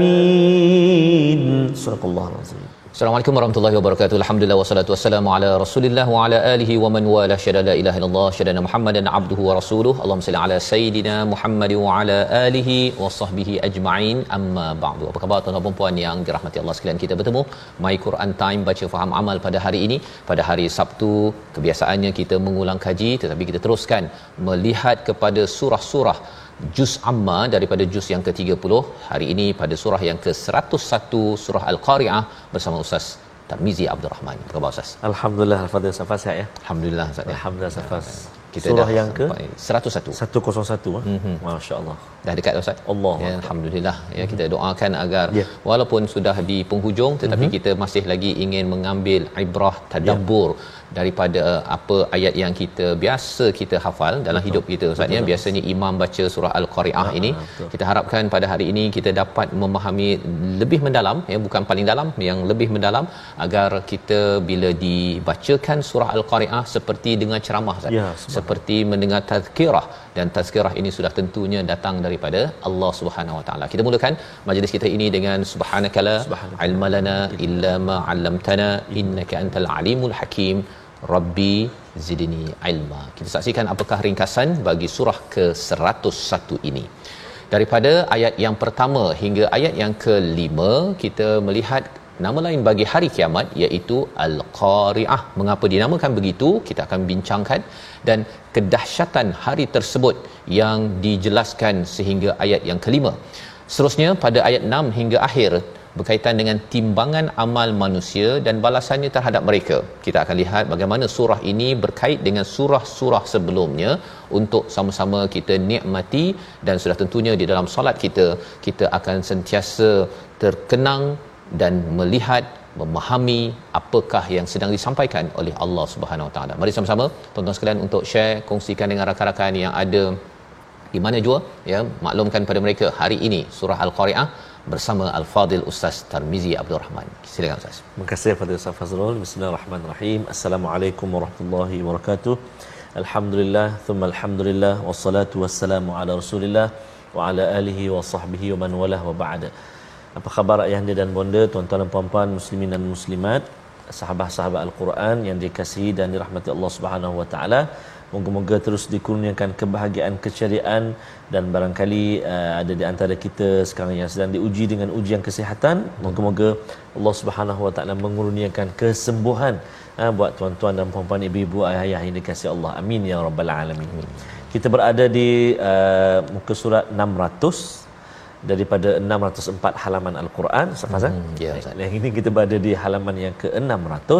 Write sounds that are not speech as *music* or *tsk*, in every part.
آمين صدق الله العظيم Assalamualaikum warahmatullahi wabarakatuh. Alhamdulillah wassalatu wassalamu ala Rasulillah wa ala alihi wa man wala syada la ilaha illallah syada Muhammadan abduhu wa rasuluh. Allahumma salli ala sayidina Muhammad wa ala alihi wa sahbihi ajma'in. Amma ba'du. Apa khabar tuan-tuan dan puan yang dirahmati Allah sekalian? Kita bertemu My Quran Time baca faham amal pada hari ini. Pada hari Sabtu, kebiasaannya kita mengulang kaji tetapi kita teruskan melihat kepada surah-surah juz amma daripada juz yang ke-30 hari ini pada surah yang ke-101 surah al-qari'ah bersama ustaz Tarmizi Abdul Rahman. Apa khabar ustaz? Alhamdulillah Al-Fatihah Safas sihat ya. Alhamdulillah ustaz. ya. Alhamdulillah Safas. Kita Surah yang ke sampai 101. 101 ah. Mhm. Masya-Allah. Dah dekat ustaz. Allah. Ya, alhamdulillah. Ya kita doakan agar Ya. walaupun sudah di penghujung tetapi kita masih lagi ingin mengambil ibrah tadabbur daripada apa ayat yang kita biasa kita hafal dalam hidup kita ustaz ya biasanya imam baca surah al-qari'ah ini betul. kita harapkan pada hari ini kita dapat memahami lebih mendalam ya bukan paling dalam yang lebih mendalam agar kita bila dibacakan surah al-qari'ah seperti dengar ceramah ustaz Ya, seperti mendengar tazkirah dan tazkirah ini sudah tentunya datang daripada Allah Subhanahu Wa Taala. Kita mulakan majlis kita ini dengan subhanakala Subhanaka. ilmalana illa ma 'allamtana innaka antal alimul hakim. Rabbi zidni ilma. Kita saksikan apakah ringkasan bagi surah ke-101 ini. Daripada ayat yang pertama hingga ayat yang kelima kita melihat nama lain bagi hari kiamat iaitu al-qari'ah. Mengapa dinamakan begitu? Kita akan bincangkan dan kedahsyatan hari tersebut yang dijelaskan sehingga ayat yang kelima. Seterusnya pada ayat 6 hingga akhir berkaitan dengan timbangan amal manusia dan balasannya terhadap mereka. Kita akan lihat bagaimana surah ini berkait dengan surah-surah sebelumnya untuk sama-sama kita nikmati dan sudah tentunya di dalam solat kita kita akan sentiasa terkenang dan melihat memahami apakah yang sedang disampaikan oleh Allah Subhanahu Wa Taala. Mari sama-sama tuan-tuan sekalian untuk share kongsikan dengan rakan-rakan yang ada di mana jua ya maklumkan pada mereka hari ini surah al-qari'ah bersama al-fadil ustaz Tarmizi Abdul Rahman. Silakan ustaz. Terima kasih kepada Ustaz Fazrul. Bismillahirrahmanirrahim. Assalamualaikum warahmatullahi wabarakatuh. Alhamdulillah, thumma alhamdulillah, wassalatu wassalamu ala rasulillah wa ala alihi wa sahbihi wa man walah wa ba'da. Apa khabar ayah anda dan bonda, tuan-tuan dan puan-puan, muslimin dan muslimat, sahabat-sahabat Al-Quran yang dikasihi dan dirahmati Allah Subhanahu wa taala. Moga-moga terus dikurniakan kebahagiaan keceriaan dan barangkali uh, ada di antara kita sekarang yang sedang diuji dengan ujian kesihatan. Moga-moga Allah Subhanahu wa taala mengurniakan kesembuhan uh, buat tuan-tuan dan puan-puan ibu-ibu ayah-ayah yang dikasihi Allah. Amin ya rabbal alamin. Kita berada di uh, muka surat 600 daripada 604 halaman Al-Quran Ustaz Fazal. Hmm, ya, Ustaz. Yang ini kita berada di halaman yang ke-600.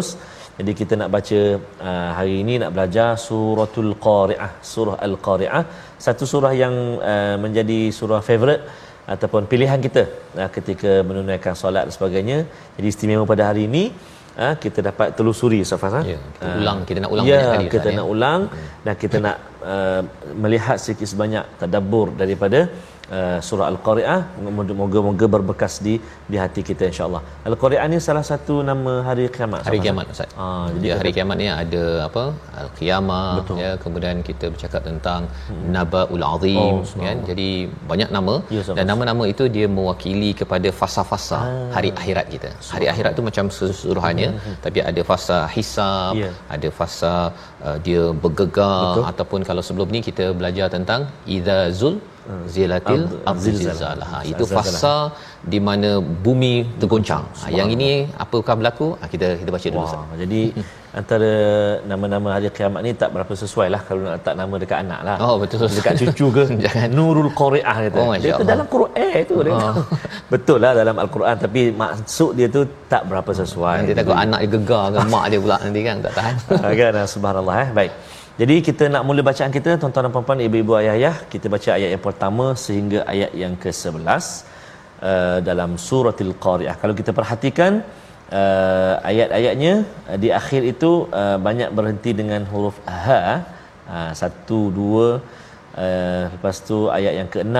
Jadi kita nak baca uh, hari ini nak belajar suratul Qari'ah, surah Al-Qari'ah, satu surah yang uh, menjadi surah favorite ataupun pilihan kita uh, ketika menunaikan solat dan sebagainya. Jadi istimewa pada hari ini uh, kita dapat telusuri Ustaz Fazal. Ya, kita ulang, kita nak ulang ya, banyak kali, kita Ustaz, ya. nak ulang dan kita nak uh, melihat sedikit sebanyak tadabbur daripada uh, surah Al-Qari'ah moga-moga berbekas di di hati kita insya-Allah. Al-Qari'ah ni salah satu nama hari kiamat. Hari kiamat Ustaz. Ah jadi hari kiamat ni ada apa? Al-Qiyamah ya kemudian kita bercakap tentang hmm. Nabaul Azim oh, kan. Jadi banyak nama ya, dan nama-nama itu dia mewakili kepada fasa-fasa ah. hari akhirat kita. Hari akhirat tu macam seluruhannya hmm, hmm. tapi ada fasa hisab, yeah. ada fasa uh, dia bergegar Betul. ataupun kalau sebelum ni kita belajar tentang idza zul zilatil abzilzalah ha, itu fasa di mana bumi tergoncang. Ha, yang ini apakah berlaku? Ha, kita kita baca dulu Wah, jadi *laughs* antara nama-nama hari kiamat ni tak berapa sesuai lah kalau nak letak nama dekat anak lah. Oh betul. Dekat cucu ke? *laughs* Jangan. Nurul Qari'ah kata. Oh, dia tu dalam Quran tu dia oh. *laughs* betul lah dalam Al-Quran tapi maksud dia tu tak berapa sesuai. Nanti takut anak dia gegar ke mak dia pula nanti kan tak tahan. Kan? Subhanallah eh. Baik jadi kita nak mula bacaan kita tuan-tuan dan puan-puan ibu-ibu ayah-ayah kita baca ayat yang pertama sehingga ayat yang ke-11 uh, dalam suratul qariah. Kalau kita perhatikan uh, ayat-ayatnya uh, di akhir itu uh, banyak berhenti dengan huruf ha uh, satu dua uh, lepas tu ayat yang ke-6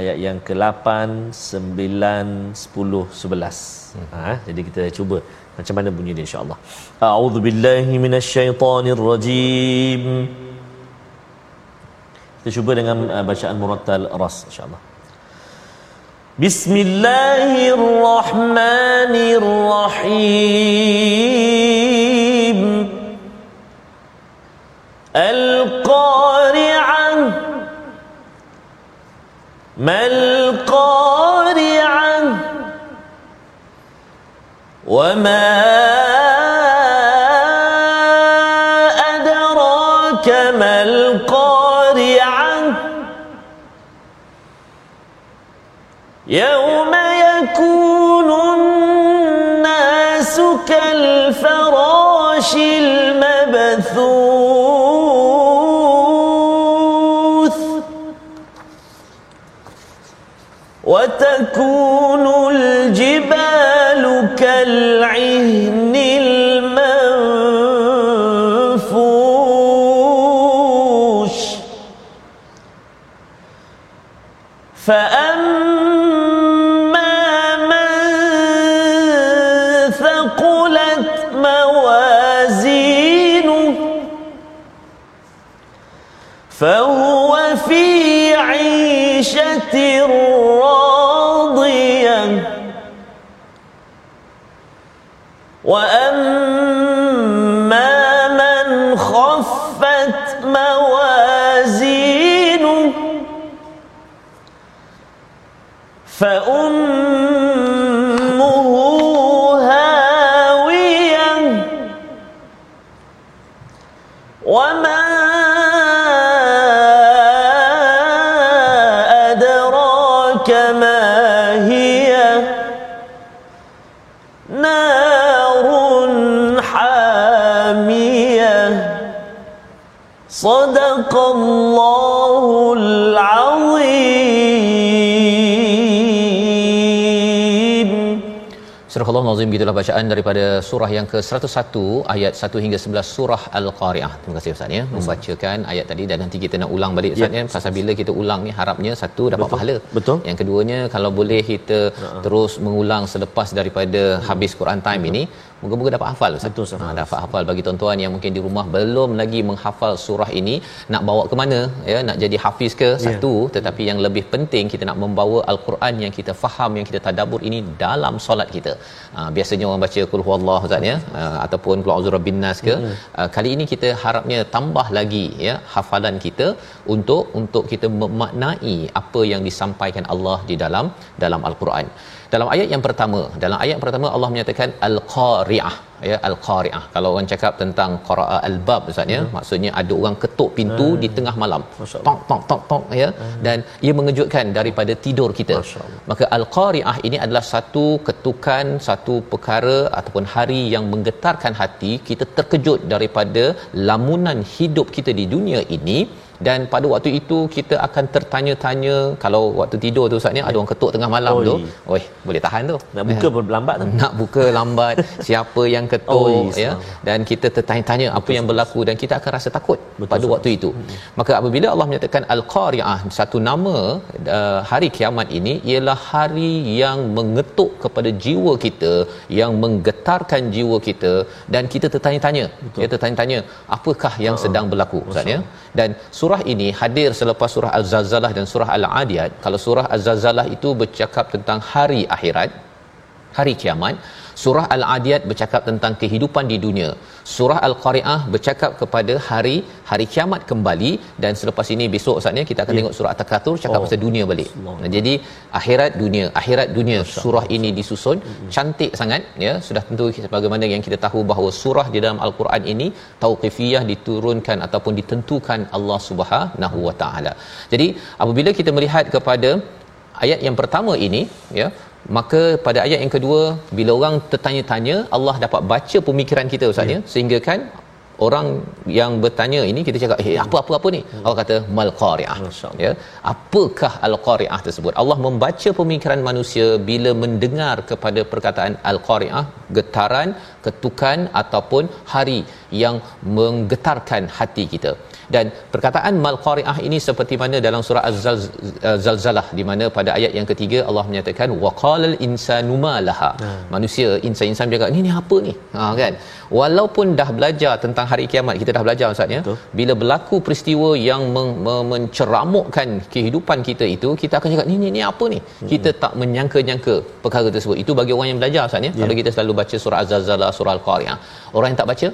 ayat yang ke-8 9 10 11 hmm. uh, jadi kita cuba macam mana bunyi dia insya-Allah. A'udzu billahi minasyaitonir rajim. Kita cuba dengan uh, bacaan murattal ras insya-Allah. Bismillahirrahmanirrahim. Al-Qari'ah. Mal وما أدراك ما القارعة يوم يكون الناس كالفراش المبثوث وتكون الجبال كالعهن المنفوش. فأما من ثقلت موازينه فهو في عيشة Surah Allah Nazim gitulah bacaan daripada surah yang ke-101 ayat 1 hingga 11 surah Al-Qari'ah. Terima kasih Ustaz ya membacakan ayat tadi dan nanti kita nak ulang balik Ustaz ya. ya pasal bila kita ulang ni harapnya satu dapat Betul. pahala. Betul. Yang keduanya kalau boleh kita uh-huh. terus mengulang selepas daripada uh-huh. habis Quran time Betul. ini Moga-moga dapat hafal Betul, ha, dapat hafal bagi tuan-tuan yang mungkin di rumah belum lagi menghafal surah ini nak bawa ke mana ya nak jadi hafiz ke yeah. satu tetapi yang lebih penting kita nak membawa al-Quran yang kita faham yang kita tadabbur ini dalam solat kita. Ha, biasanya orang baca qul huwallahu ahad ya ha, ataupun qul a'udzu birabbin nas ke. Mm-hmm. Ha, kali ini kita harapnya tambah lagi ya hafalan kita untuk untuk kita memaknai apa yang disampaikan Allah di dalam dalam al-Quran dalam ayat yang pertama dalam ayat pertama Allah menyatakan al-qari'ah ya al-qari'ah. Kalau orang cakap tentang qira'a al-bab maksudnya hmm. maksudnya ada orang ketuk pintu hmm. di tengah malam. Tok tok tok tok ya hmm. dan ia mengejutkan daripada tidur kita. Maka al-qari'ah ini adalah satu ketukan satu perkara ataupun hari yang menggetarkan hati. Kita terkejut daripada lamunan hidup kita di dunia ini dan pada waktu itu kita akan tertanya-tanya kalau waktu tidur tu ustaz ni ada orang ketuk tengah malam Oi. tu oi. boleh tahan tu. Nak buka pun lambat tu. nak buka lambat *laughs* siapa yang ketuk Oh, ya. dan kita tertanya-tanya apa yang berlaku dan kita akan rasa takut Betul, pada waktu itu. Maka apabila Allah menyatakan al-qari'ah satu nama uh, hari kiamat ini ialah hari yang mengetuk kepada jiwa kita yang menggetarkan jiwa kita dan kita tertanya-tanya. Kita tertanya-tanya apakah yang sedang berlaku ustaz ya? Dan surah ini hadir selepas surah al-zalzalah dan surah al-adiyat. Kalau surah al-zalzalah itu bercakap tentang hari akhirat hari kiamat surah al-adiyat bercakap tentang kehidupan di dunia. Surah al-qariah bercakap kepada hari hari kiamat kembali. Dan selepas ini besok saatnya kita akan Ya. tengok surah at-takatsur cakap Oh. pasal dunia balik. Nah, jadi akhirat dunia. Akhirat dunia. Surah ini disusun. Cantik sangat ya. Sudah tentu sebagaimana yang kita tahu bahawa surah di dalam al-Quran ini tauqifiyah diturunkan ataupun ditentukan Allah Subhanahu wa taala. Jadi apabila kita melihat kepada ayat yang pertama ini ya maka pada ayat yang kedua bila orang tertanya-tanya Allah dapat baca pemikiran kita ustaz ya. Sehingga kan orang yang bertanya ini kita cakap eh apa apa apa ni? Allah kata mal qari'ah. Ya. Apakah al qari'ah tersebut? Allah membaca pemikiran manusia bila mendengar kepada perkataan al qari'ah getaran ketukan ataupun hari yang menggetarkan hati kita. Dan perkataan mal qari'ah ini seperti mana dalam surah az-zalzalah di mana pada ayat yang ketiga Allah menyatakan waqalal insanu ma laha. Manusia insan-insan bercakap ni ni apa ni? Ha kan? Walaupun dah belajar tentang hari kiamat kita dah belajar ustaz ya. Bila berlaku peristiwa yang men- men- menceramukkan kehidupan kita itu kita akan cakap ni ni ni apa ni? Kita tak menyangka-nyangka perkara tersebut. Itu bagi orang yang belajar ustaz ya. Kalau kita selalu baca surah az-zalzalah surah al-qari'ah. Orang yang tak baca?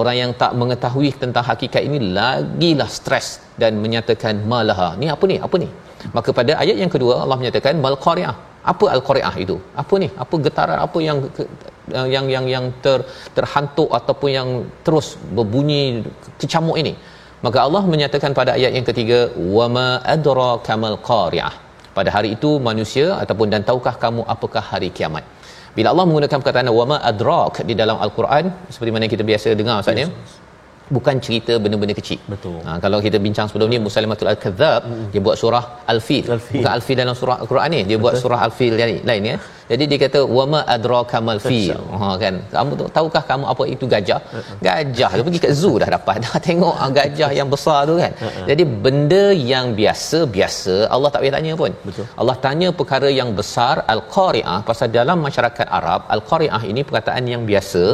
Orang yang tak mengetahui tentang hakikat ini lagilah stres dan menyatakan malaha. Ni apa ni? Apa ni? Maka pada ayat yang kedua Allah menyatakan mal qari'ah apa al qari'ah itu? Apa ni? Apa getaran? Apa yang yang yang yang ter terhantuk ataupun yang terus berbunyi kecamuk ini? Maka Allah menyatakan pada ayat yang ketiga wama adraka mal qari'ah pada hari itu manusia ataupun dan tahukah kamu apakah hari kiamat bila Allah menggunakan perkataan wama adrak di dalam al-Quran seperti mana kita biasa dengar ustaz ya bukan cerita benda-benda kecil. Betul. Ha, kalau kita bincang sebelum ni Musailamatul Al-Kadzab mm dia buat surah Al-Fil. Al-Fil. Bukan Al-Fil dalam surah Al-Quran ni, dia buat surah Al-Fil lain, lain ya. Jadi dia kata wama adraka mal fil. Ha kan. Kamu tahukah kamu apa itu gajah? Gajah tu pergi kat zoo dah dapat. Dah *laughs* tengok ah, gajah yang besar tu kan. Jadi benda yang biasa biasa Allah tak payah tanya pun. Betul. Allah tanya perkara yang besar al-qari'ah pasal dalam masyarakat Arab al-qari'ah ini perkataan yang biasa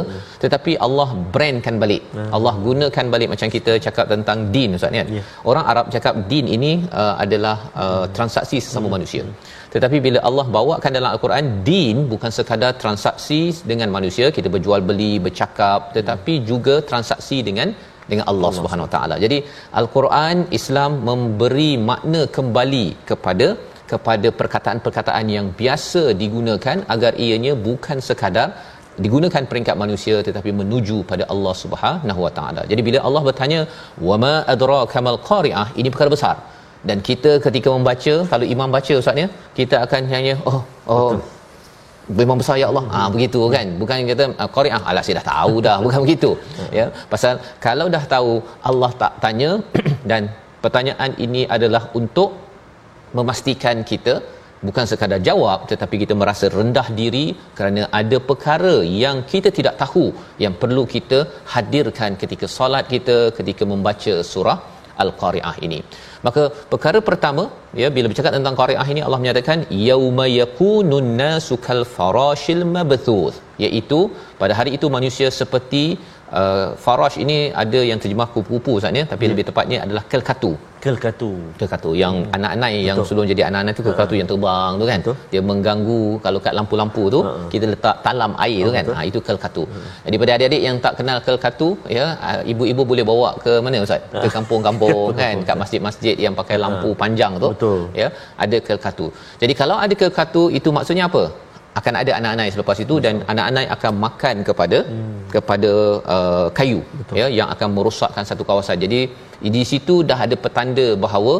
tetapi Allah brandkan balik. Allah gunakan balik macam kita cakap tentang din ustaz kan. Ya. Orang Arab cakap din ini uh, adalah uh, transaksi sesama manusia. Tetapi bila Allah bawakan dalam al-Quran din bukan sekadar transaksi dengan manusia kita berjual beli bercakap tetapi juga transaksi dengan dengan Allah Subhanahu Wa Taala. Jadi al-Quran Islam memberi makna kembali kepada kepada perkataan-perkataan yang biasa digunakan agar ianya bukan sekadar digunakan peringkat manusia tetapi menuju pada Allah Subhanahu Wa Taala. Jadi bila Allah bertanya wama adraka mal qari'ah ini perkara besar. Dan kita ketika membaca kalau imam baca ustaz ya kita akan hanya oh oh memang besar ya Allah. Ah begitu kan. Bukan kata ah, qari'ah alah saya dah tahu dah *laughs* bukan begitu. Ya. Pasal kalau dah tahu Allah tak tanya *clears throat* dan pertanyaan ini adalah untuk memastikan kita bukan sekadar jawab tetapi kita merasa rendah diri kerana ada perkara yang kita tidak tahu yang perlu kita hadirkan ketika solat kita ketika membaca surah al-qari'ah ini. Maka perkara pertama ya bila bercakap tentang qari'ah ini Allah menyatakan yauma yakunun nasu kal farashil mabthuth. Iaitu pada hari itu manusia seperti uh, farash ini ada yang terjemah kupu-kupu Ustaz ya tapi lebih tepatnya adalah kelkatu Kelkatu. kelkatu yang hmm. anak-anak yang sebelum jadi anak-anak tu kelkatu yang terbang tu kan. Betul. dia mengganggu kalau kat lampu-lampu tu kita letak talam air tu kan. Ha itu kelkatu jadi pada adik-adik yang tak kenal kelkatu ya ah, ibu-ibu boleh bawa ke mana ustaz? Ke kampung-kampung *laughs* kan kat masjid-masjid yang pakai lampu panjang tu Betul. ya ada kelkatu jadi kalau ada kelkatu itu maksudnya apa akan ada anak-anak selepas itu dan anak-anak akan makan kepada hmm. kepada uh, kayu Betul. ya yang akan merosakkan satu kawasan. Jadi di situ dah ada petanda bahawa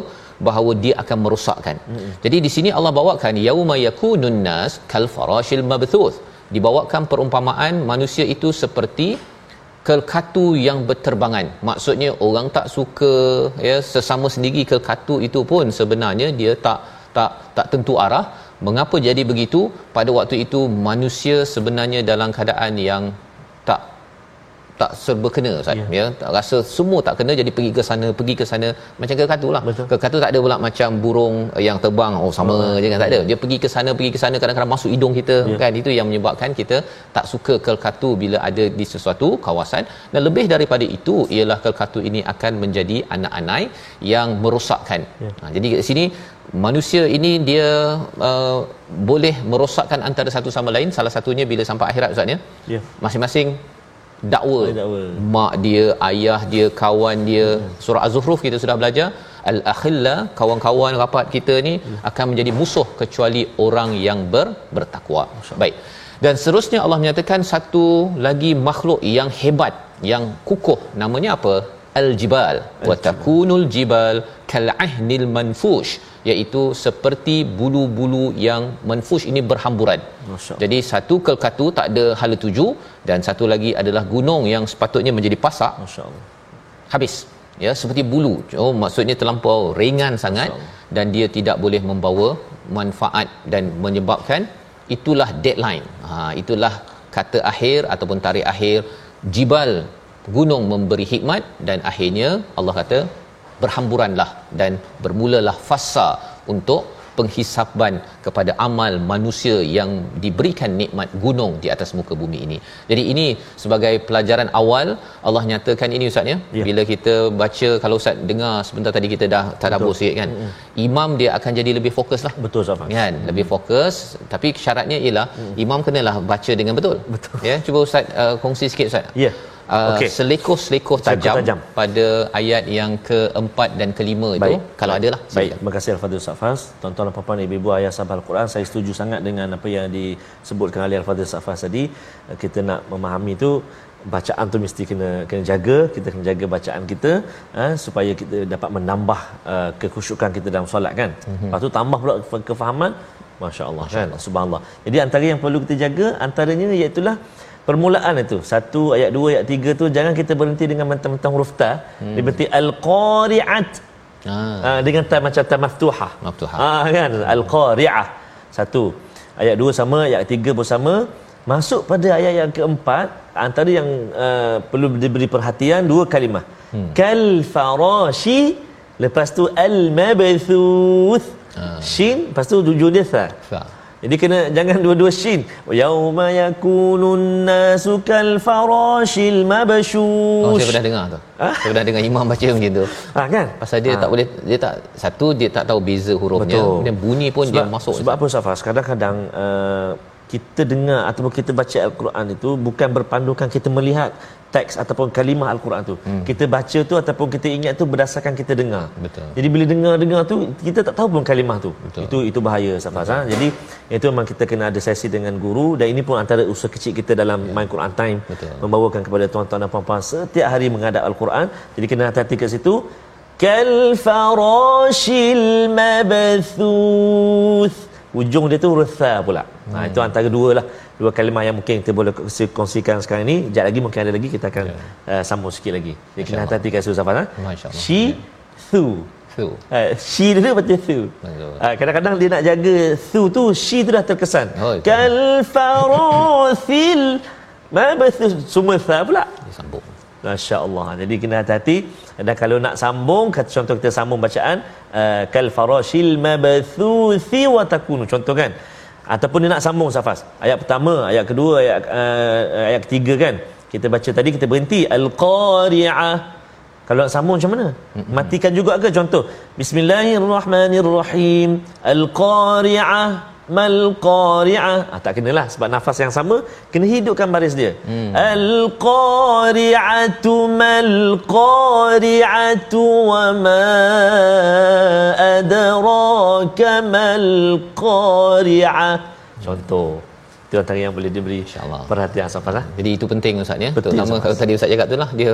bahawa dia akan merosakkan. Hmm. Jadi di sini Allah bawakan yauma yakunun nas kal farashil mabthuth. Dibawakan perumpamaan manusia itu seperti kelkatu yang berterbangan maksudnya orang tak suka ya sesama sendiri kelkatu itu pun sebenarnya dia tak tak tak tentu arah mengapa jadi begitu? Pada waktu itu manusia sebenarnya dalam keadaan yang tak serba kena Ustaz. Yeah. ya tak rasa semua tak kena jadi pergi ke sana pergi ke sana. Macam kekatu lah. Kekatu tak ada pula macam burung yang terbang. Oh sama oh. je kan. Tak ada. Dia pergi ke sana pergi ke sana kadang-kadang masuk hidung kita yeah. kan? Itu yang menyebabkan kita tak suka kekatu bila ada di sesuatu kawasan. Dan lebih daripada itu ialah kekatu ini akan menjadi anak anai yang merosakkan. Yeah. ha, jadi kat sini manusia ini dia uh, boleh merosakkan antara satu sama lain. Salah satunya bila sampai akhirat ustaz ya. Yeah. masing-masing dakwa. mak dia ayah dia kawan dia. Surah az-zukhruf kita sudah belajar al-akhilla kawan-kawan rapat kita ni akan menjadi musuh kecuali orang yang ber, bertakwa. Baik. Dan seterusnya Allah menyatakan satu lagi makhluk yang hebat yang kukuh. Namanya apa al-jibal wa takunul jibal kal'ahnil manfush iaitu seperti bulu-bulu yang manfush ini berhamburan. Jadi satu kelkatu tak ada hala tuju dan satu lagi adalah gunung yang sepatutnya menjadi pasak. Masya-Allah. Habis. Ya, seperti bulu. Oh, maksudnya terlampau ringan sangat dan dia tidak boleh membawa manfaat dan menyebabkan itulah deadline. Ha, itulah kata akhir ataupun tarikh akhir jibal gunung memberi hikmat dan akhirnya Allah kata berhamburanlah dan bermulalah fasa untuk penghisapan kepada amal manusia yang diberikan nikmat gunung di atas muka bumi ini. Jadi ini sebagai pelajaran awal Allah nyatakan ini ustaz ya. ya. Bila kita baca kalau ustaz dengar sebentar tadi kita dah tadabbur sikit kan. Hmm. Imam dia akan jadi lebih fokus lah. Betul Zafar. Kan? Hmm. Lebih fokus tapi syaratnya ialah hmm. imam kenalah baca dengan betul. Betul. Ya, cuba ustaz uh, kongsi sikit ustaz. Ya. Yeah uh, okay. selekoh-selekoh tajam, tajam. pada ayat yang keempat dan kelima itu Baik. kalau ada lah Baik, terima kasih Al-Fadhil Safas tuan-tuan dan puan-puan ibu-ibu ayah sahabat Al-Quran saya setuju sangat dengan apa yang disebutkan oleh Al-Fadhil Safas tadi. Kita nak memahami itu bacaan tu mesti kena kena jaga. Kita kena jaga bacaan kita uh, supaya kita dapat menambah uh, kekhusyukan kita dalam solat kan? Mm-hmm. lepas tu tambah pula kefahaman. masya-Allah Masya kan subhanallah. Jadi antara yang perlu kita jaga antaranya iaitu lah permulaan itu. Satu ayat dua ayat tiga tu jangan kita berhenti dengan mentang-mentang huruf ta. Hmm. berhenti al-qari'at. Ah. ha, dengan ta macam ta maftuhah. Maftuhah. Ha, kan? Al-qari'ah. Satu. Ayat dua sama ayat tiga pun sama. Masuk pada ayat yang keempat antara yang uh, perlu diberi perhatian dua kalimah. Hmm. kal farashi lepas tu al mabthuth. Ah. shin lepas tu tujuh dia sa jadi kena jangan dua-dua shin. Yauma yakunun nasu kal farashil mabshus. Oh, saya pernah dengar tu. Ha? Saya pernah dengar imam baca macam tu. Ha kan? Pasal dia ha. tak boleh dia tak satu dia tak tahu beza hurufnya. Kemudian bunyi pun sebab, dia masuk. Sebab apa Safas? Kadang-kadang uh, kita dengar ataupun kita baca al-Quran itu bukan berpandukan kita melihat teks ataupun kalimah al-Quran tu. Hmm. Kita baca tu ataupun kita ingat tu berdasarkan kita dengar. Betul. Jadi bila dengar-dengar tu kita tak tahu pun kalimah tu. Betul. Itu itu bahaya Safas ha? Jadi itu memang kita kena ada sesi dengan guru dan ini pun antara usaha kecil kita dalam ya. main Quran time Betul. membawakan kepada tuan-tuan dan puan-puan setiap hari menghadap al-Quran. Jadi kena hati-hati ke situ. Kal farashil mabthuth ujung dia tu rutha pula. Hmm. Ha, itu antara dua lah dua kalimah yang mungkin kita boleh kongsikan sekarang ini. Sekejap lagi mungkin ada lagi kita akan yeah. uh, sambung sikit lagi. Jadi kena hati-hati kat Susah Faham. She thu. Thu. Uh, she tu baca thu. Uh, kadang-kadang dia nak jaga thu tu she tu dah terkesan. Oh, Kal farathil ma semua tha pula. Disambung. Masya Allah. Jadi kena hati-hati. Dan kalau nak sambung, kata contoh kita sambung bacaan. Uh, Kal farashil mabathuthi wa takunu. Contoh kan. Ataupun dia nak sambung safas. Ayat pertama, ayat kedua, ayat, uh, ayat ketiga kan. Kita baca tadi, kita berhenti. Al-Qari'ah. Kalau nak sambung macam mana? Matikan juga ke contoh? Bismillahirrahmanirrahim. Al-Qari'ah mal qari'ah. Ah, tak kenalah sebab nafas yang sama kena hidupkan baris dia. Hmm. al qari'atu mal qari'atu wa ma adraka mal qari'ah. Contoh itu antara yang boleh diberi insyaallah. perhatian safas lah. jadi itu penting ustaz ya. Terutama kalau tadi ustaz cakap itulah dia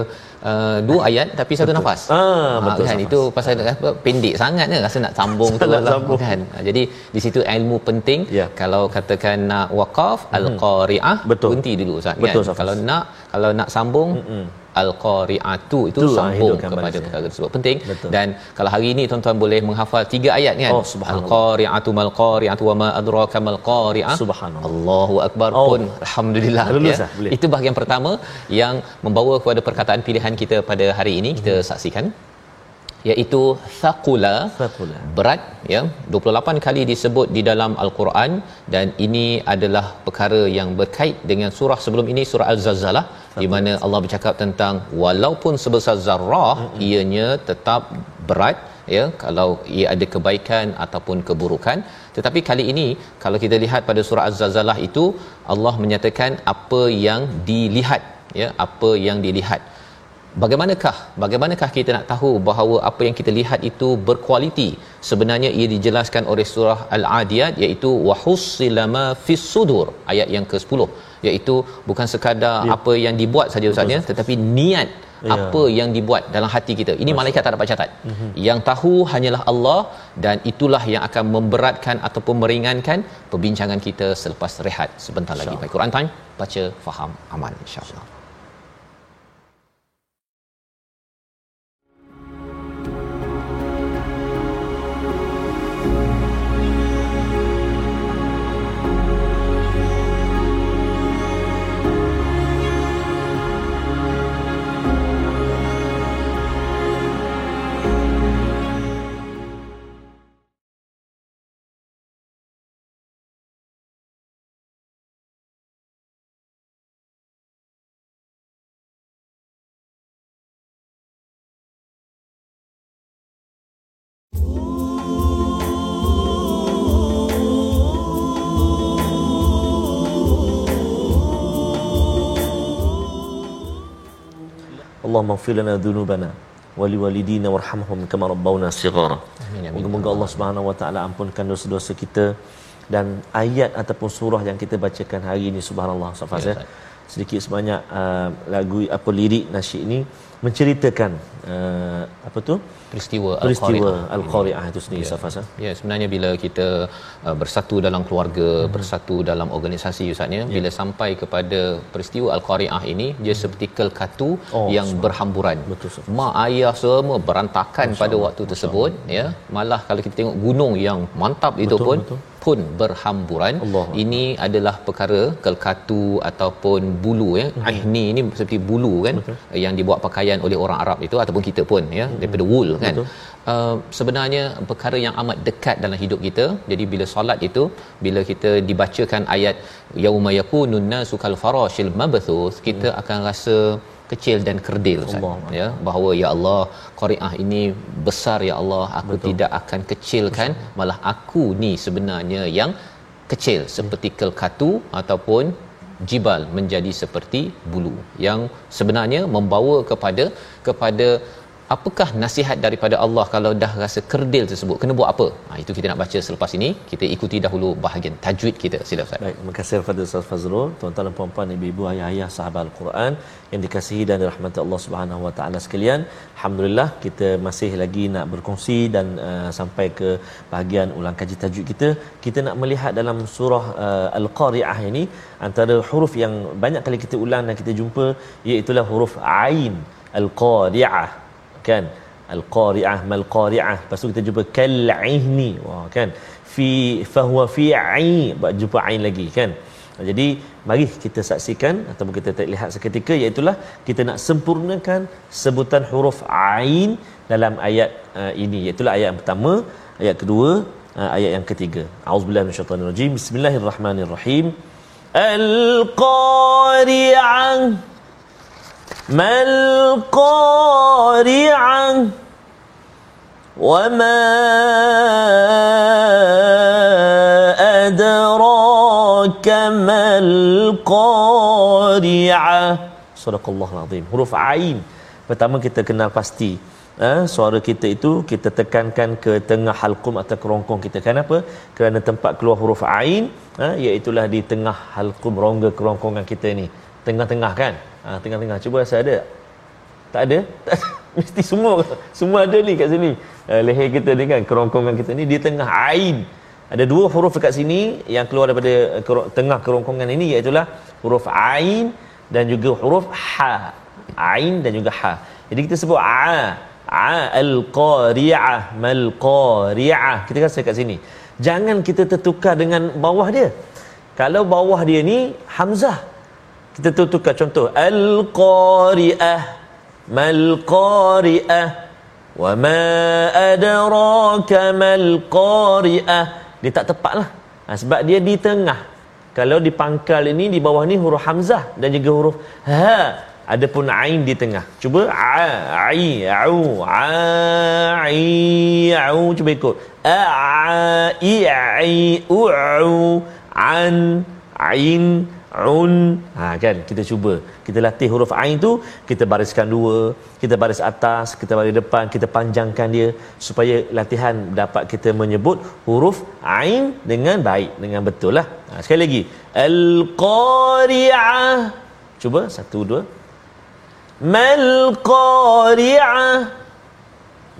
uh, dua ayat tapi satu betul. nafas. Ah betul kan? Itu pasal apa pendek sangat kan rasa nak sambung tu lah kan? Jadi di situ ilmu penting. Ya. kalau katakan nak waqaf hmm. al-qari'ah betul. berhenti dulu ustaz betul, kan? Kalau nak kalau nak sambung Mm-mm al-qari'atu itu Itulah sambung kepada balasnya. perkara tersebut penting Betul. dan kalau hari ini tuan-tuan boleh menghafal tiga ayat kan Oh, al-qari'atu mal qari'atu wa ma adraka mal qari'ah Subhanallah. Allahu akbar Oh. pun alhamdulillah Lulus ya. lah, boleh. itu bahagian pertama yang membawa kepada perkataan pilihan kita pada hari ini kita Hmm. saksikan iaitu thaqula Thaqula. berat ya. 28 kali disebut di dalam al-Quran dan ini adalah perkara yang berkait dengan surah sebelum ini surah al-zalzalah di mana Allah bercakap tentang walaupun sebesar zarrah mm-hmm. ianya tetap berat ya. Kalau ia ada kebaikan ataupun keburukan. Tetapi kali ini kalau kita lihat pada surah az-zalzalah itu Allah menyatakan apa yang dilihat ya. Apa yang dilihat bagaimanakah bagaimanakah kita nak tahu bahawa apa yang kita lihat itu berkualiti? Sebenarnya ia dijelaskan oleh surah al-adiyat iaitu wahussilama fis sudur ayat yang ke-10 iaitu bukan sekadar ya. apa yang dibuat saja ustaz ya tetapi niat Ya. apa yang dibuat dalam hati kita. Ini malaikat tak dapat catat. Mm-hmm. yang tahu hanyalah Allah dan itulah yang akan memberatkan ataupun meringankan perbincangan kita selepas rehat. Sebentar lagi baik Quran time baca faham aman insyaallah Allahumma ighfir lana dhunubana. Wali walidina warhamhum kama rabbawna shighara. Moga-moga Allah Subhanahu wa taala ampunkan dosa-dosa kita dan ayat ataupun surah yang kita bacakan hari ini. Subhanallah Safaz ya. Sedikit sebanyak uh, lagu apa lirik nasyid ini menceritakan uh, apa tu peristiwa peristiwa al-qari'ah itu sendiri Ya. Safaz. ya. Ya, sebenarnya bila kita uh, bersatu dalam keluarga, hmm. bersatu dalam organisasi ustaznya, ya. bila sampai kepada peristiwa al-qari'ah ini, dia seperti kelkatu Oh, yang berhamburan. Betul. Mak ayah semua berantakan Masya pada waktu tersebut, ya. Malah kalau kita tengok gunung yang mantap itu pun betul. pun berhamburan. Allah. Ini adalah perkara kelkatu ataupun bulu ya. Mhm. Ahni ini seperti bulu kan Betul. yang dibuat pakaian oleh orang Arab itu ataupun kita pun ya daripada wool kan. Betul. Uh, sebenarnya perkara yang amat dekat dalam hidup kita. Jadi bila solat itu, bila kita dibacakan ayat yauma yakunun nasu kal farashil mabthus, kita hmm. akan rasa kecil dan kerdil Ustaz. Allah. ya bahawa ya Allah qariah ini besar ya Allah aku Betul. tidak akan kecilkan malah aku ni sebenarnya yang kecil seperti kelkatu ataupun jibal menjadi seperti bulu yang sebenarnya membawa kepada kepada apakah nasihat daripada Allah kalau dah rasa kerdil tersebut? Kena buat apa? Ha, itu kita nak baca selepas ini. Kita ikuti dahulu bahagian tajwid kita. Sila Ustaz. Baik, terima kasih kepada Ustaz Fazrul, tuan-tuan dan puan-puan, ibu-ibu, ayah-ayah sahabat Al-Quran yang dikasihi dan dirahmati Allah Subhanahu Wa Taala sekalian. Alhamdulillah kita masih lagi nak berkongsi dan uh, sampai ke bahagian ulang kaji tajwid kita. Kita nak melihat dalam surah uh, Al-Qari'ah ini antara huruf yang banyak kali kita ulang dan kita jumpa iaitu huruf ain Al-Qari'ah kan? Al-qari'ah mal qari'ah lepas tu kita jumpa kal'ihni wah kan? Fi fahuwa fi ain jumpa ain lagi kan? Jadi mari kita saksikan ataupun kita lihat seketika iaitu kita nak sempurnakan sebutan huruf ain dalam ayat uh, ini. Iaitu ayat yang pertama ayat kedua uh, ayat yang ketiga. Auzubillahi minasyaitanirrajim bismillahirrahmanirrahim. Al-qari'ah ما القارعة وما أدراك ما القارعة صدق الله العظيم huruf ain pertama kita kenal pasti eh, suara kita itu kita tekankan ke tengah halqum atau kerongkong kita kenapa kerana tempat keluar huruf ain eh, iaitulah di tengah halqum rongga kerongkongan kita ni tengah-tengah kan Ha, tengah-tengah. Cuba rasa ada. Tak ada? Tak *laughs* ada. mesti semua semua ada ni kat sini. Uh, leher kita ni kan kerongkongan kita ni di tengah ain. Ada dua huruf dekat sini yang keluar daripada kerong, tengah kerongkongan ini iaitu huruf ain dan juga huruf ha. Ain dan juga ha. Jadi kita sebut a. A al qari'ah mal qari'ah kita kan kat sini. Jangan kita tertukar dengan bawah dia. Kalau bawah dia ni hamzah kita tertukar contoh. Al qari'ah mal qari'ah wa ma adraka mal qari'ah dia tak tepat lah. Ha, sebab dia di tengah. Kalau di pangkal ini di bawah ni huruf hamzah dan juga huruf ha. Ada pun ain di tengah. Cuba a ai au a ai au. Cuba ikut. A i ai u an ain un ha kan? Kita cuba. Kita latih huruf ain tu kita bariskan dua kita baris atas kita baris depan kita panjangkan dia supaya latihan dapat kita menyebut huruf ain dengan baik dengan betul lah. Ha, sekali lagi. Al qari'ah cuba. Satu dua. Mal qari'ah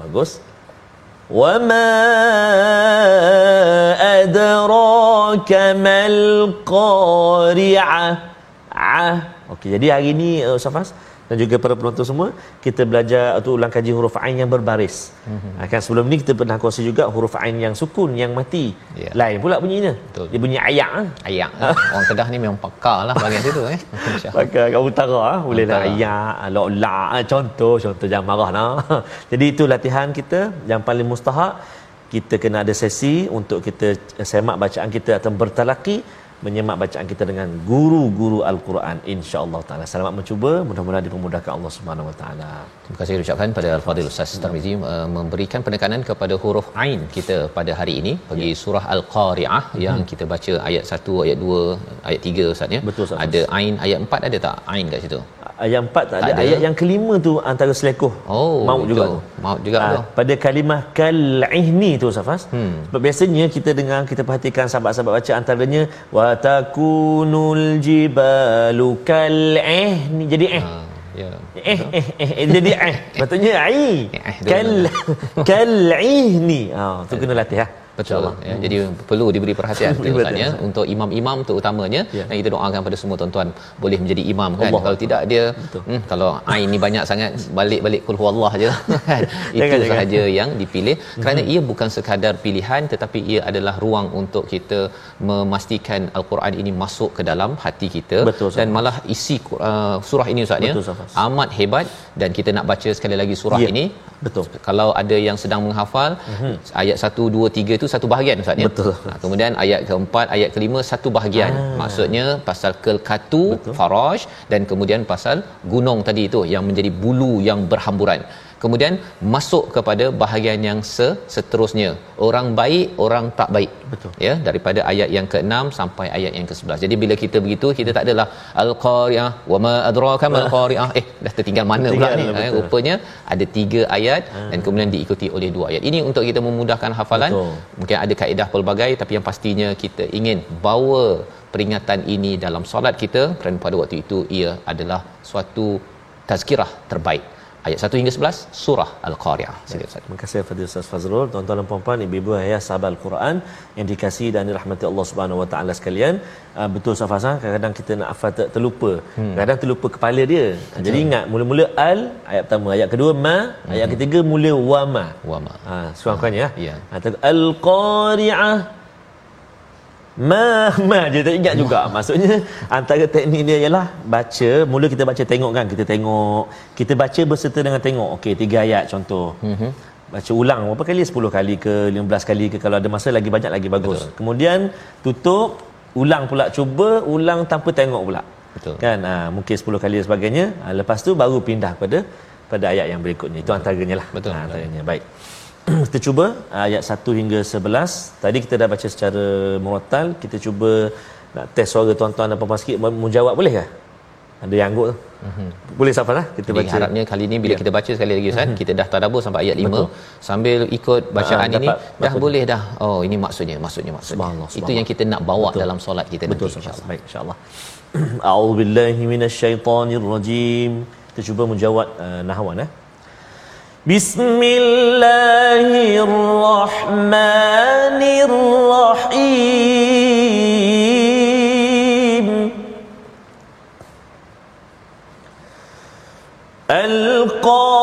bagus ma adraka mal qari'ah ah okey jadi hari ni uh, Ustaz dan juga para penonton semua kita belajar atau ulang kaji huruf ain yang berbaris. Mm-hmm. Kan sebelum ni kita pernah kongsi juga huruf ain yang sukun yang mati. Yeah. Lain pula bunyinya. Betul. Dia bunyi ayak ah. Ayak. Orang Kedah ni memang pakar lah bahagian situ eh. *laughs* pakar kat utara ah boleh lah ayak, la contoh contoh jangan marah nah. *laughs* Jadi itu latihan kita yang paling mustahak kita kena ada sesi untuk kita semak bacaan kita atau bertalaki menyemak bacaan kita dengan guru-guru Al-Quran insya-Allah taala. Selamat mencuba, mudah-mudahan dipermudahkan Allah Subhanahu wa taala. Terima kasih ucapkan pada Al-Fadil Ustaz Tarmizi uh, memberikan penekanan kepada huruf ain kita pada hari ini bagi ya. surah Al-Qari'ah hmm. yang kita baca ayat 1, ayat 2, ayat 3 Ustaz ya. Betul Ustaz. Ada ain ayat 4 ada tak ain kat situ? Ayat 4 tak, ada. ada ayat yang kelima tu antara selekoh oh, maut juga tu maut juga ha, tu pada kalimah kal'ihni tu Safas hmm. sebab biasanya kita dengar kita perhatikan sahabat-sahabat baca antaranya wa takunul jibalu kal'ihni jadi eh ha. Ya. Eh, eh, eh, eh, jadi eh. *laughs* Betulnya ai. Eh, kal kal ni. Ah, tu kena latih ah. Betul. Ya. Jadi perlu diberi perhatian *laughs* tuan-tuan ya untuk imam-imam terutamanya ya. dan kita doakan pada semua tuan-tuan boleh menjadi imam kan. Allah. Kalau tidak dia hmm, kalau ain ni banyak sangat balik-balik kul huwallah aje *laughs* kan. Itu sahaja yang dipilih kerana ia bukan sekadar pilihan tetapi ia adalah ruang untuk kita memastikan al-Quran ini masuk ke dalam hati kita Betul, dan malah isi uh, surah ini ustaz ya amat hebat dan kita nak baca sekali lagi surah ya. ini Betul. Kalau ada yang sedang menghafal uh-huh. ayat 1 2 3 itu satu bahagian ustaz ya. Betul. Ha, kemudian ayat keempat, ayat kelima satu bahagian. Ah. Maksudnya pasal kelkatu, faraj dan kemudian pasal gunung tadi itu yang menjadi bulu yang berhamburan kemudian masuk kepada bahagian yang seterusnya. Orang baik orang tak baik. Betul. Ya daripada ayat yang ke-6 sampai ayat yang ke-11 jadi bila kita begitu kita tak adalah al-qari'ah wa ma adraka mal qari'ah eh dah tertinggal mana pula ni? eh, rupanya ada tiga ayat hmm. dan kemudian diikuti oleh dua ayat. Ini untuk kita memudahkan hafalan. Betul. mungkin ada kaedah pelbagai tapi yang pastinya kita ingin bawa peringatan ini dalam solat kita. Kerana pada waktu itu ia adalah suatu tazkirah terbaik ayat 1 hingga 11 surah al-qari'ah. Sila Ustaz. terima kasih kepada Ustaz Fazrul. Tuan-tuan dan puan-puan ibu-ibu ayah sahabat al-Quran yang dikasihi dan dirahmati Allah Subhanahu wa taala sekalian. Uh, betul Ustaz Fazrul kadang-kadang kita nak hafal ter- terlupa. Hmm. kadang terlupa kepala dia. Betul. jadi ingat mula-mula al ayat pertama. Ayat kedua ma. Hmm. ayat ketiga mula wa ma. Wa ma. Ha suang ya. Ya. Al-qari'ah Ma, ma je tak ingat juga. Maksudnya antara teknik dia ialah baca, mula kita baca tengok kan, kita tengok. Kita baca berserta dengan tengok. Okey, tiga ayat contoh. Mm-hmm. Baca ulang berapa kali? 10 kali ke 15 kali ke kalau ada masa lagi banyak lagi bagus. Betul. Kemudian tutup, ulang pula cuba, ulang tanpa tengok pula. Betul. Kan? Ha, mungkin 10 kali dan sebagainya. Ha, lepas tu baru pindah pada pada ayat yang berikutnya. Itu antaranya lah. Betul. Ha, antaranya. Baik. *clears throat* kita cuba ayat 1 hingga 11 tadi kita dah baca secara murattal kita cuba nak test suara tuan-tuan dan puan-puan sikit menjawab boleh ke ada yang angguk tu mm-hmm. boleh siapa lah kita baca harapnya kali ni bila ya. kita baca sekali lagi Ustaz mm-hmm. kita dah tadabbur sampai ayat 5 Betul. sambil ikut bacaan uh, ini dah betul. boleh dah oh ini maksudnya maksudnya maksudnya subhanallah, subhanallah. itu yang kita nak bawa Betul. dalam solat kita Betul, nanti insyaallah baik insyaallah *clears throat* a'udzubillahi minasyaitonirrajim kita cuba menjawab uh, nahwan eh بسم الله الرحمن الرحيم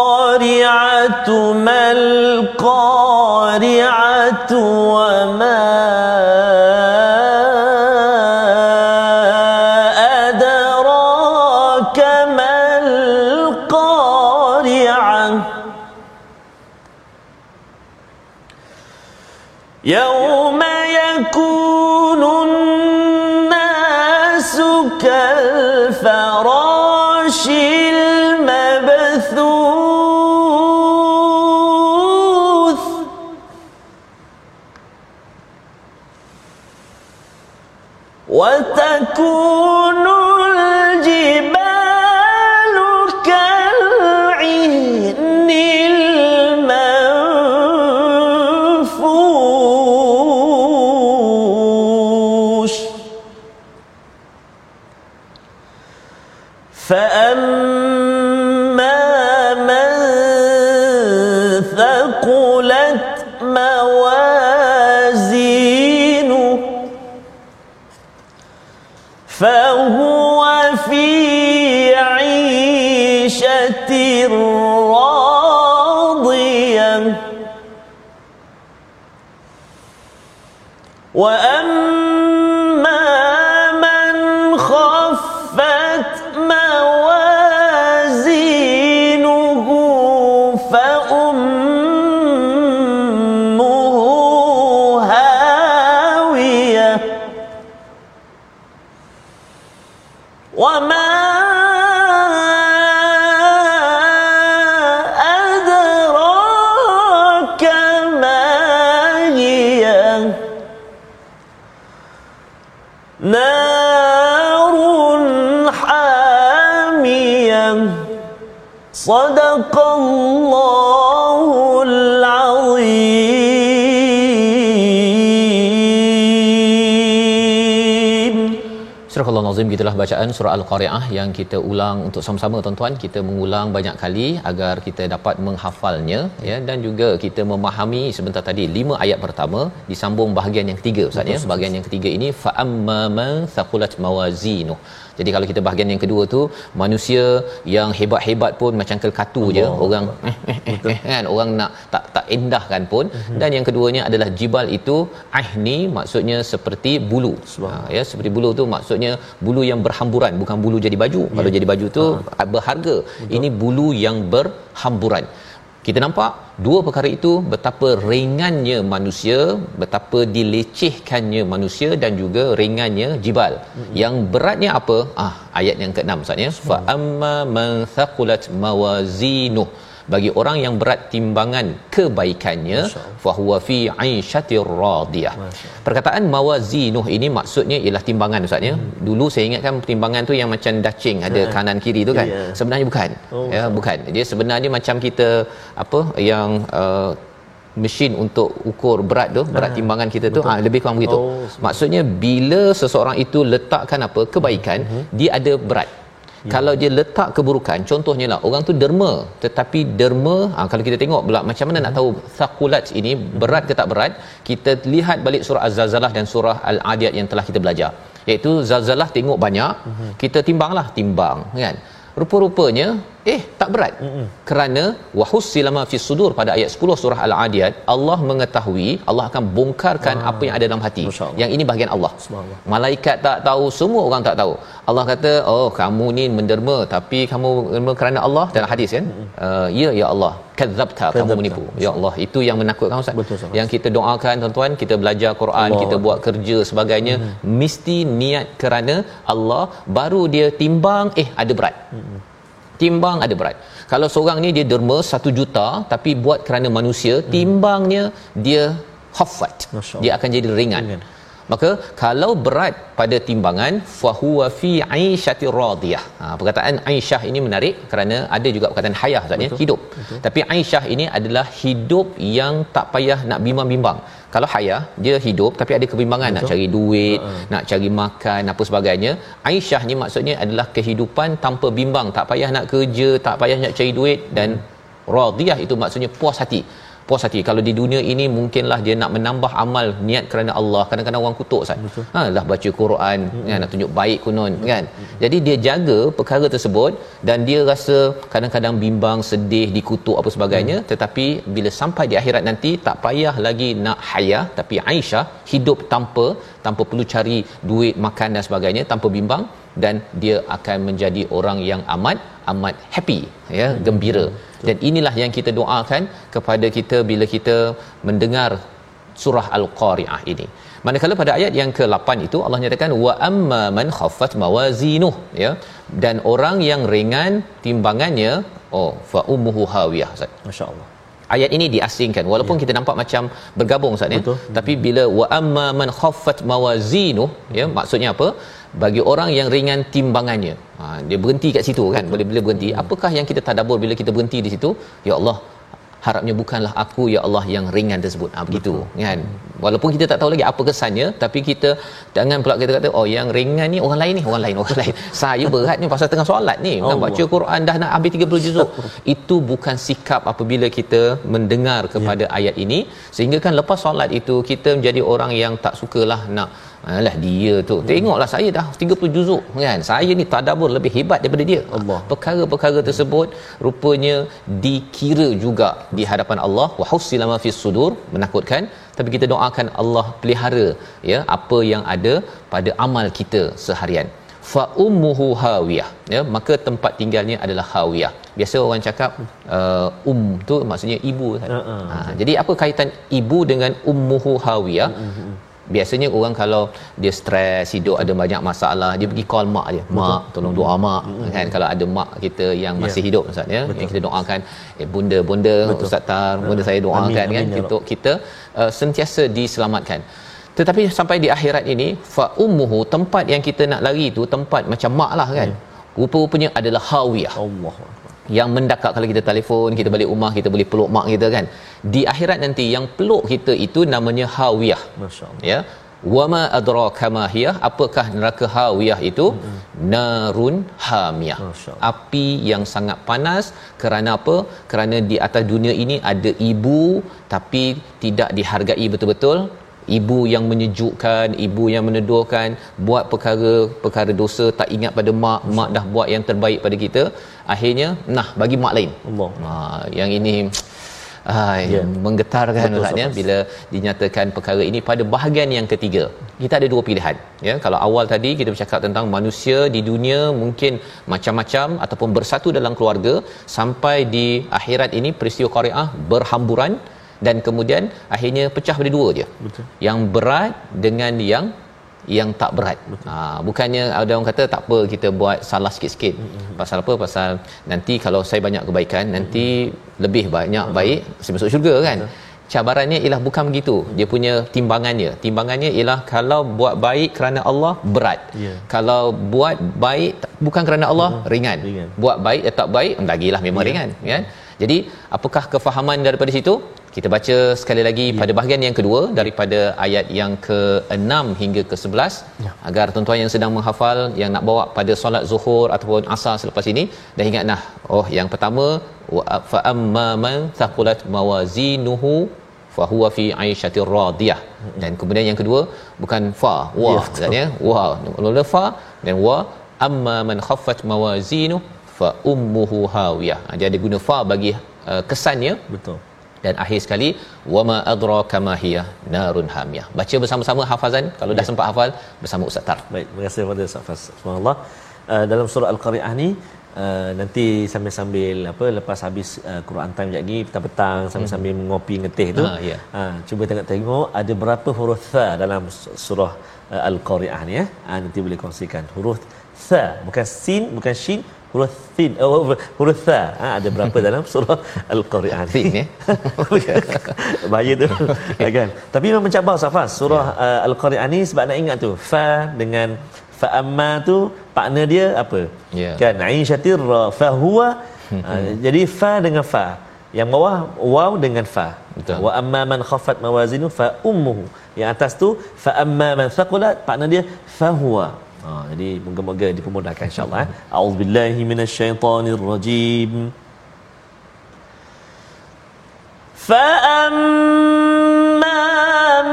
القارعة ما القارعة বসিল نار حامية. صدق الله العظيم. Surah Al-Nazim gitulah bacaan surah Al-Qari'ah yang kita ulang untuk sama-sama tuan-tuan. Kita mengulang banyak kali agar kita dapat menghafalnya ya. Dan juga kita memahami sebentar tadi lima ayat pertama disambung bahagian yang ketiga ustaz ya. Bahagian yang ketiga ini fa amma man thaqulat mawazinuh jadi kalau kita bahagian yang kedua tu manusia yang hebat-hebat pun macam kelkatu je orang eh, eh, eh, eh, kan orang nak tak tak endahkan pun. Dan yang keduanya adalah jibal itu ahni maksudnya seperti bulu. Ha, ya seperti bulu tu maksudnya bulu yang berhamburan bukan bulu jadi baju yeah. kalau jadi baju tu ha. berharga Betul. ini bulu yang berhamburan kita nampak dua perkara itu betapa ringannya manusia betapa dilecehkannya manusia dan juga ringannya jibal mm-hmm. yang beratnya apa ah ayat yang ke-6 Ustaz ya fa amma man thaqulat mawazinuh bagi orang yang berat timbangan kebaikannya fa huwa fi 'aishatir radiyah. Perkataan mawazinuh ini maksudnya ialah timbangan ustaz ya? Hmm. dulu saya ingatkan timbangan tu yang macam dacing ada hmm. kanan kiri tu kan? Yeah. sebenarnya bukan. Oh, ya bukan. Dia sebenarnya macam kita apa yang uh, mesin untuk ukur berat tu berat ha, timbangan kita tu ah lebih kurang begitu. Oh, maksudnya bila seseorang itu letakkan apa kebaikan uh-huh. dia ada berat Ya. Kalau dia letak keburukan, contohnya lah orang tu derma, tetapi derma, ha, kalau kita tengok pula macam mana nak tahu thaqulat ini berat ke tak berat, kita lihat balik surah Az-Zalzalah dan surah Al-Adiyat yang telah kita belajar. Iaitu Zalzalah tengok banyak, hmm. kita timbanglah, timbang kan. Rupa-rupanya eh tak berat. Mm-mm. Kerana wahussilama fi sudur pada ayat 10 surah Al-Adiyat Allah mengetahui Allah akan bongkarkan ah. apa yang ada dalam hati. Yang ini bahagian Allah. Malaikat tak tahu, semua orang tak tahu. Allah kata, "Oh, kamu ni menderma tapi kamu menderma kerana Allah." Dalam hadis kan? Uh, ya ya Allah, kadzabta kamu menipu. Ya Allah, itu yang menakutkan Ustaz. Betul, yang kita doakan tuan-tuan, kita belajar Quran, Allah. kita buat kerja sebagainya, mm-hmm. mesti niat kerana Allah baru dia timbang eh ada berat. Mm-hmm timbang ada berat. Kalau seorang ni dia derma satu juta tapi buat kerana manusia hmm. timbangnya dia hafat dia akan jadi ringan. Ringan. maka kalau berat pada timbangan fahuwa fi aisyatir radiyah. Ha, perkataan aisyah ini menarik kerana ada juga perkataan hayah maksudnya hidup. Betul. tapi aisyah ini adalah hidup yang tak payah nak bimbang-bimbang kalau hayah dia hidup tapi ada kebimbangan Betul. nak cari duit uh-huh. nak cari makan apa sebagainya aisyah ni maksudnya adalah kehidupan tanpa bimbang tak payah nak kerja tak payah nak cari duit dan radiyah itu maksudnya puas hati puas hati. Kalau di dunia ini mungkinlah dia nak menambah amal niat kerana Allah. Kadang-kadang orang kutuk Ustaz. Ha lah baca Quran hmm. kan nak tunjuk baik kunon hmm. kan? Jadi dia jaga perkara tersebut dan dia rasa kadang-kadang bimbang sedih dikutuk apa sebagainya. Hmm. tetapi bila sampai di akhirat nanti tak payah lagi nak hayah. Tapi Aisyah hidup tanpa tanpa perlu cari duit makan dan sebagainya tanpa bimbang. Dan dia akan menjadi orang yang amat amat happy ya gembira. Dan inilah yang kita doakan kepada kita bila kita mendengar surah al-qari'ah ini. Manakala pada ayat yang ke-8 itu Allah nyatakan wa amma man khaffat mawazinuh ya. Dan orang yang ringan timbangannya oh fa ummuhu hawiyah masyaallah ayat ini diasingkan. Walaupun ya. kita nampak macam bergabung Ustaz ya. Tapi bila wa amma man khaffat mawazinuh ya maksudnya apa? Bagi orang yang ringan timbangannya. Ha, dia berhenti kat situ kan. Boleh bila berhenti. Hmm. apakah yang kita tadabbur bila kita berhenti di situ? Ya Allah harapnya bukanlah aku ya Allah yang ringan tersebut. Ha, begitu Betul. kan? Walaupun kita tak tahu lagi apa kesannya tapi kita jangan pula kita kata oh yang ringan ni orang lain ni. Orang lain *laughs* orang lain. Saya berat ni pasal tengah solat ni. Nak baca Quran dah nak habis 30 juzuk. *laughs* Itu bukan sikap apabila kita mendengar kepada ya. ayat ini. Sehingga kan lepas solat itu kita menjadi orang yang tak sukalah nak Alah dia tu. Hmm. Tengoklah saya dah 30 juzuk kan. Saya ni tadabbur lebih hebat daripada dia. Allah. Perkara-perkara tersebut rupanya dikira juga di hadapan Allah wa husila ma fis sudur menakutkan tapi kita doakan Allah pelihara ya apa yang ada pada amal kita seharian. Fa ummuhu hawiyah ya maka tempat tinggalnya adalah hawiyah. Biasa orang cakap uh, um tu maksudnya ibu kan. Uh-uh. Ha, jadi apa kaitan ibu dengan ummuhu hawiyah? Uh-huh biasanya orang kalau dia stres hidup ada banyak masalah dia pergi call mak dia mak tolong doa mak mm-hmm. kan kalau ada mak kita yang ya. masih yeah. hidup ustaz ya yang kita doakan eh bunda bunda Betul. ustaz tar bunda saya doakan amin, kan amin, untuk kita uh, sentiasa diselamatkan tetapi sampai di akhirat ini fa ummuhu tempat yang kita nak lari itu tempat macam mak lah kan yeah. rupa-rupanya adalah hawiyah Allah yang mendekat kalau kita telefon kita balik rumah kita boleh peluk mak kita kan. Di akhirat nanti yang peluk kita itu namanya hawiyah. Masyaallah. Ya. Wama adraka ma hiya? Apakah neraka hawiyah itu? Mm-hmm. narun hamiyah. Api yang sangat panas. Kerana apa? Kerana di atas dunia ini ada ibu tapi tidak dihargai betul-betul. Ibu yang menyejukkan ibu yang meneduhkan buat perkara perkara dosa tak ingat pada mak mak dah buat yang terbaik pada kita akhirnya nah bagi mak lain Allah ha, yang ini *tsk* Hai, yeah. menggetarkan rasanya bila dinyatakan perkara ini pada bahagian yang ketiga. Kita ada dua pilihan, ya. Kalau awal tadi kita bercakap tentang manusia di dunia mungkin macam-macam ataupun bersatu dalam keluarga sampai di akhirat ini peristiwa Qariah berhamburan dan kemudian akhirnya pecah pada dua je. Betul. Yang berat dengan yang yang tak berat. Ha, bukannya ada orang kata tak apa kita buat salah sikit-sikit. Mm-hmm. Pasal apa? Pasal nanti kalau saya banyak kebaikan, mm-hmm. nanti lebih banyak mm-hmm. baik saya masuk syurga kan. Betul. Cabarannya ialah bukan begitu. Dia punya timbangannya. Timbangannya ialah kalau buat baik kerana Allah berat. Yeah. Kalau buat baik bukan kerana Allah mm-hmm. ringan. ringan. Buat baik atau tak baik lagilah memang yeah. ringan, kan? Jadi, apakah kefahaman daripada situ? Kita baca sekali lagi ya. pada bahagian yang kedua daripada ayat yang ke-6 hingga ke-11 ya. agar tuan-tuan yang sedang menghafal yang nak bawa pada solat zuhur ataupun asar selepas ini dah ingat nah oh yang pertama fa amma man thaqulat mawazinuhu fa huwa fi aishatir radiyah dan kemudian yang kedua bukan fa wa ya, maksudnya wa mula fa dan wa amma man khaffat mawazinuhu fa ummuhu hawiyah ha, dia ada guna fa bagi uh, kesannya betul dan akhir sekali wama adraka ma hiya narun hamiyah baca bersama-sama hafazan kalau dah ya. sempat hafal bersama ustaz tar baik terima kasih kepada ustaz Fas subhanallah uh, dalam surah al-qari'ah ni Uh, nanti sambil-sambil apa lepas habis uh, Quran time lagi petang-petang sambil-sambil hmm. mengopi ngetih tu. Ha, yeah. uh, cuba tengok-tengok ada berapa huruf tha dalam surah uh, Al-Qari'ah ni ya. Uh, nanti boleh kongsikan huruf tha bukan sin bukan shin huruf sin oh, huruf tha ha, ada berapa dalam surah al-qari'ah sin ya. *laughs* Bahaya tu. *laughs* Okay. kan? Tapi memang mencabar safas surah yeah. uh, al-qari'ah ni sebab nak ingat tu fa dengan fa amma tu partner dia apa? Yeah. kan? Aisyatir fa huwa. Uh, jadi fa dengan fa. Yang bawah waw dengan fa. Betul. wa amma man khaffat mawazinu fa ummuhu. Yang atas tu fa amma man thaqulat partner dia fa huwa Ha, jadi moga-moga dipermudahkan insya-Allah. Eh. A'udzubillahi minasyaitonirrajim. فأما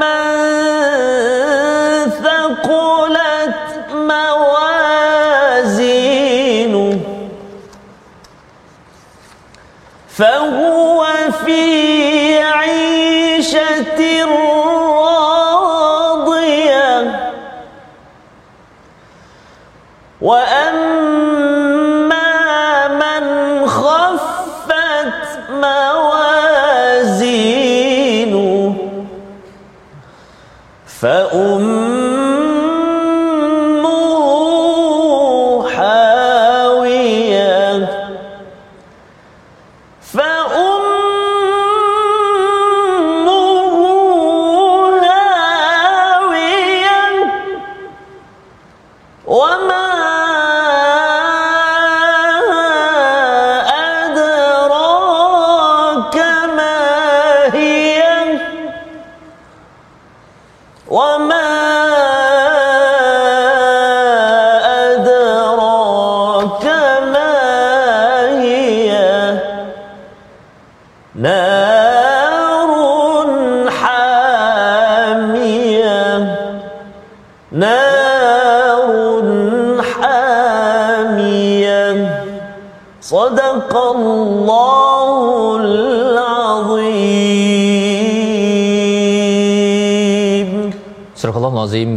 من ثقلت موازينه فهو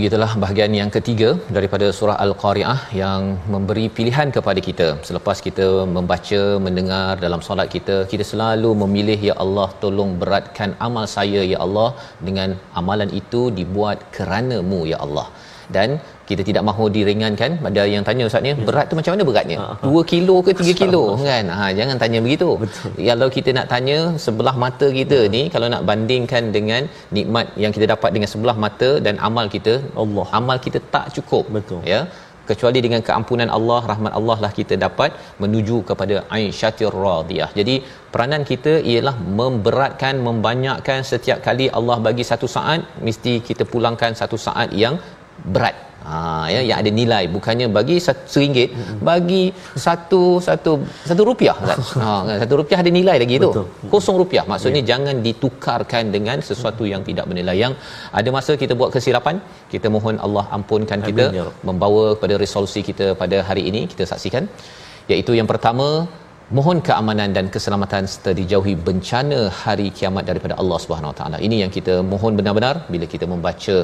Gitulah bahagian yang ketiga daripada surah Al-Qari'ah yang memberi pilihan kepada kita. Selepas kita membaca, mendengar dalam solat kita, kita selalu memilih ya Allah tolong beratkan amal saya ya Allah dengan amalan itu dibuat kerana-Mu ya Allah. Dan kita tidak mahu diringankan. Ada yang tanya ustaz ni berat tu macam mana beratnya? 2 kilo ke 3 kilo kan? Ha jangan tanya begitu. Betul. kalau kita nak tanya sebelah mata kita ni kalau nak bandingkan dengan nikmat yang kita dapat dengan sebelah mata dan amal kita Allah. amal kita tak cukup Betul. ya? Kecuali dengan keampunan Allah rahmat Allah lah kita dapat menuju kepada aisyatir radiyah. Jadi peranan kita ialah memberatkan membanyakkan setiap kali Allah bagi satu saat mesti kita pulangkan satu saat yang berat. Ha ya yang ada nilai. Bukannya bagi satu ringgit bagi satu satu satu rupiah kan *laughs* ha kan satu rupiah ada nilai lagi tu. Betul. kosong rupiah. Maksudnya jangan ditukarkan dengan sesuatu yang tidak bernilai yang ada masa kita buat kesilapan kita mohon Allah ampunkan kita Amin, ya Rabb. membawa kepada resolusi kita pada hari ini kita saksikan. Iaitu yang pertama mohon keamanan dan keselamatan serta dijauhi bencana hari kiamat daripada Allah Subhanahu Wa Taala. Ini yang kita mohon benar-benar bila kita membaca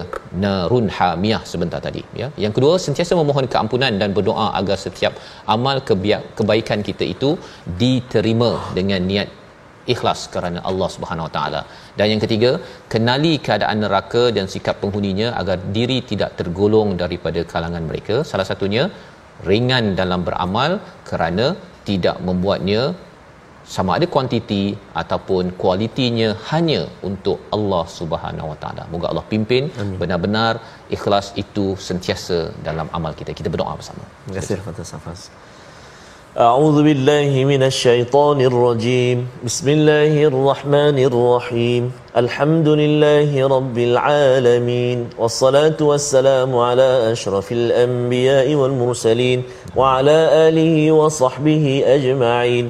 Narun Hamiyah sebentar tadi ya. Yang kedua sentiasa memohon keampunan dan berdoa agar setiap amal kebaikan kita itu diterima dengan niat ikhlas kerana Allah Subhanahu Wa Taala. Dan yang ketiga, kenali keadaan neraka dan sikap penghuninya agar diri tidak tergolong daripada kalangan mereka. Salah satunya ringan dalam beramal kerana tidak membuatnya sama ada kuantiti ataupun kualitinya hanya untuk Allah Subhanahu Wa Taala. Moga Allah pimpin Amin. benar-benar ikhlas itu sentiasa dalam amal kita. Kita berdoa bersama. Terima kasih Fatah Safas. أعوذ بالله من الشيطان الرجيم بسم الله الرحمن الرحيم الحمد لله رب العالمين والصلاة والسلام على أشرف الأنبياء والمرسلين وعلى آله وصحبه أجمعين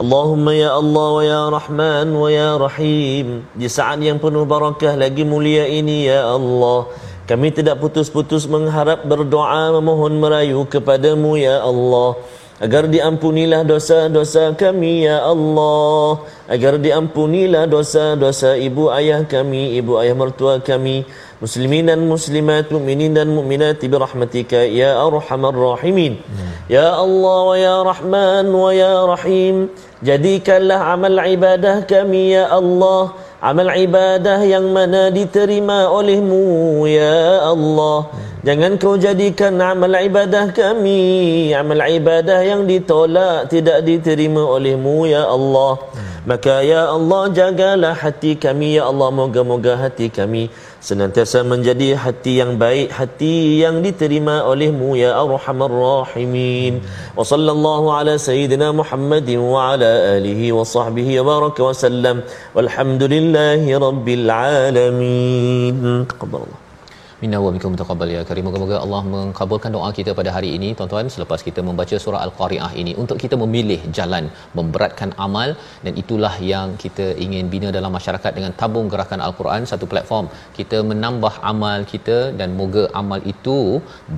اللهم يا الله ويا رحمن ويا رحيم di saat yang penuh barakah lagi mulia ini ya Allah kami tidak putus-putus mengharap berdoa memohon merayu kepadamu ya Allah agar diampunilah dosa-dosa kami ya Allah. Agar diampunilah dosa-dosa ibu ayah kami ibu ayah mertua kami muslimin dan muslimat mukminin dan mukminat birahmatika ya arhamar rahimin. Ya Allah wa ya Rahman wa ya Rahim. Jadikanlah amal ibadah kami ya Allah. Amal ibadah yang mana diterima olehmu ya Allah Jangan kau jadikan amal ibadah kami amal ibadah yang ditolak tidak diterima olehmu ya Allah. Maka ya Allah jagalah hati kami ya Allah moga-moga hati kami senantiasa menjadi hati yang baik, hati yang diterima olehmu ya Arhamar Rahimin. Wa sallallahu ala sayyidina Muhammadin wa ala alihi wa sahbihi wa baraka wa sallam. Walhamdulillahi rabbil alamin. Taqabbalallah. Minna wa minkum taqabbal ya karim. Moga-moga Allah mengkabulkan doa kita pada hari ini tuan-tuan selepas kita membaca surah Al-Qari'ah ini untuk kita memilih jalan memberatkan amal dan itulah yang kita ingin bina dalam masyarakat dengan tabung gerakan Al-Quran satu platform. Kita menambah amal kita dan moga amal itu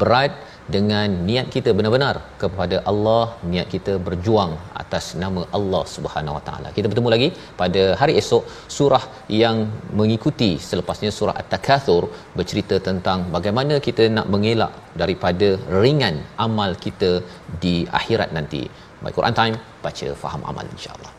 berat dengan niat kita benar-benar kepada Allah niat kita berjuang atas nama Allah Subhanahu Wa Taala. Kita bertemu lagi pada hari esok surah yang mengikuti selepasnya surah At-Takatsur bercerita tentang bagaimana kita nak mengelak daripada ringan amal kita di akhirat nanti. My Quran Time baca faham amal insya-Allah.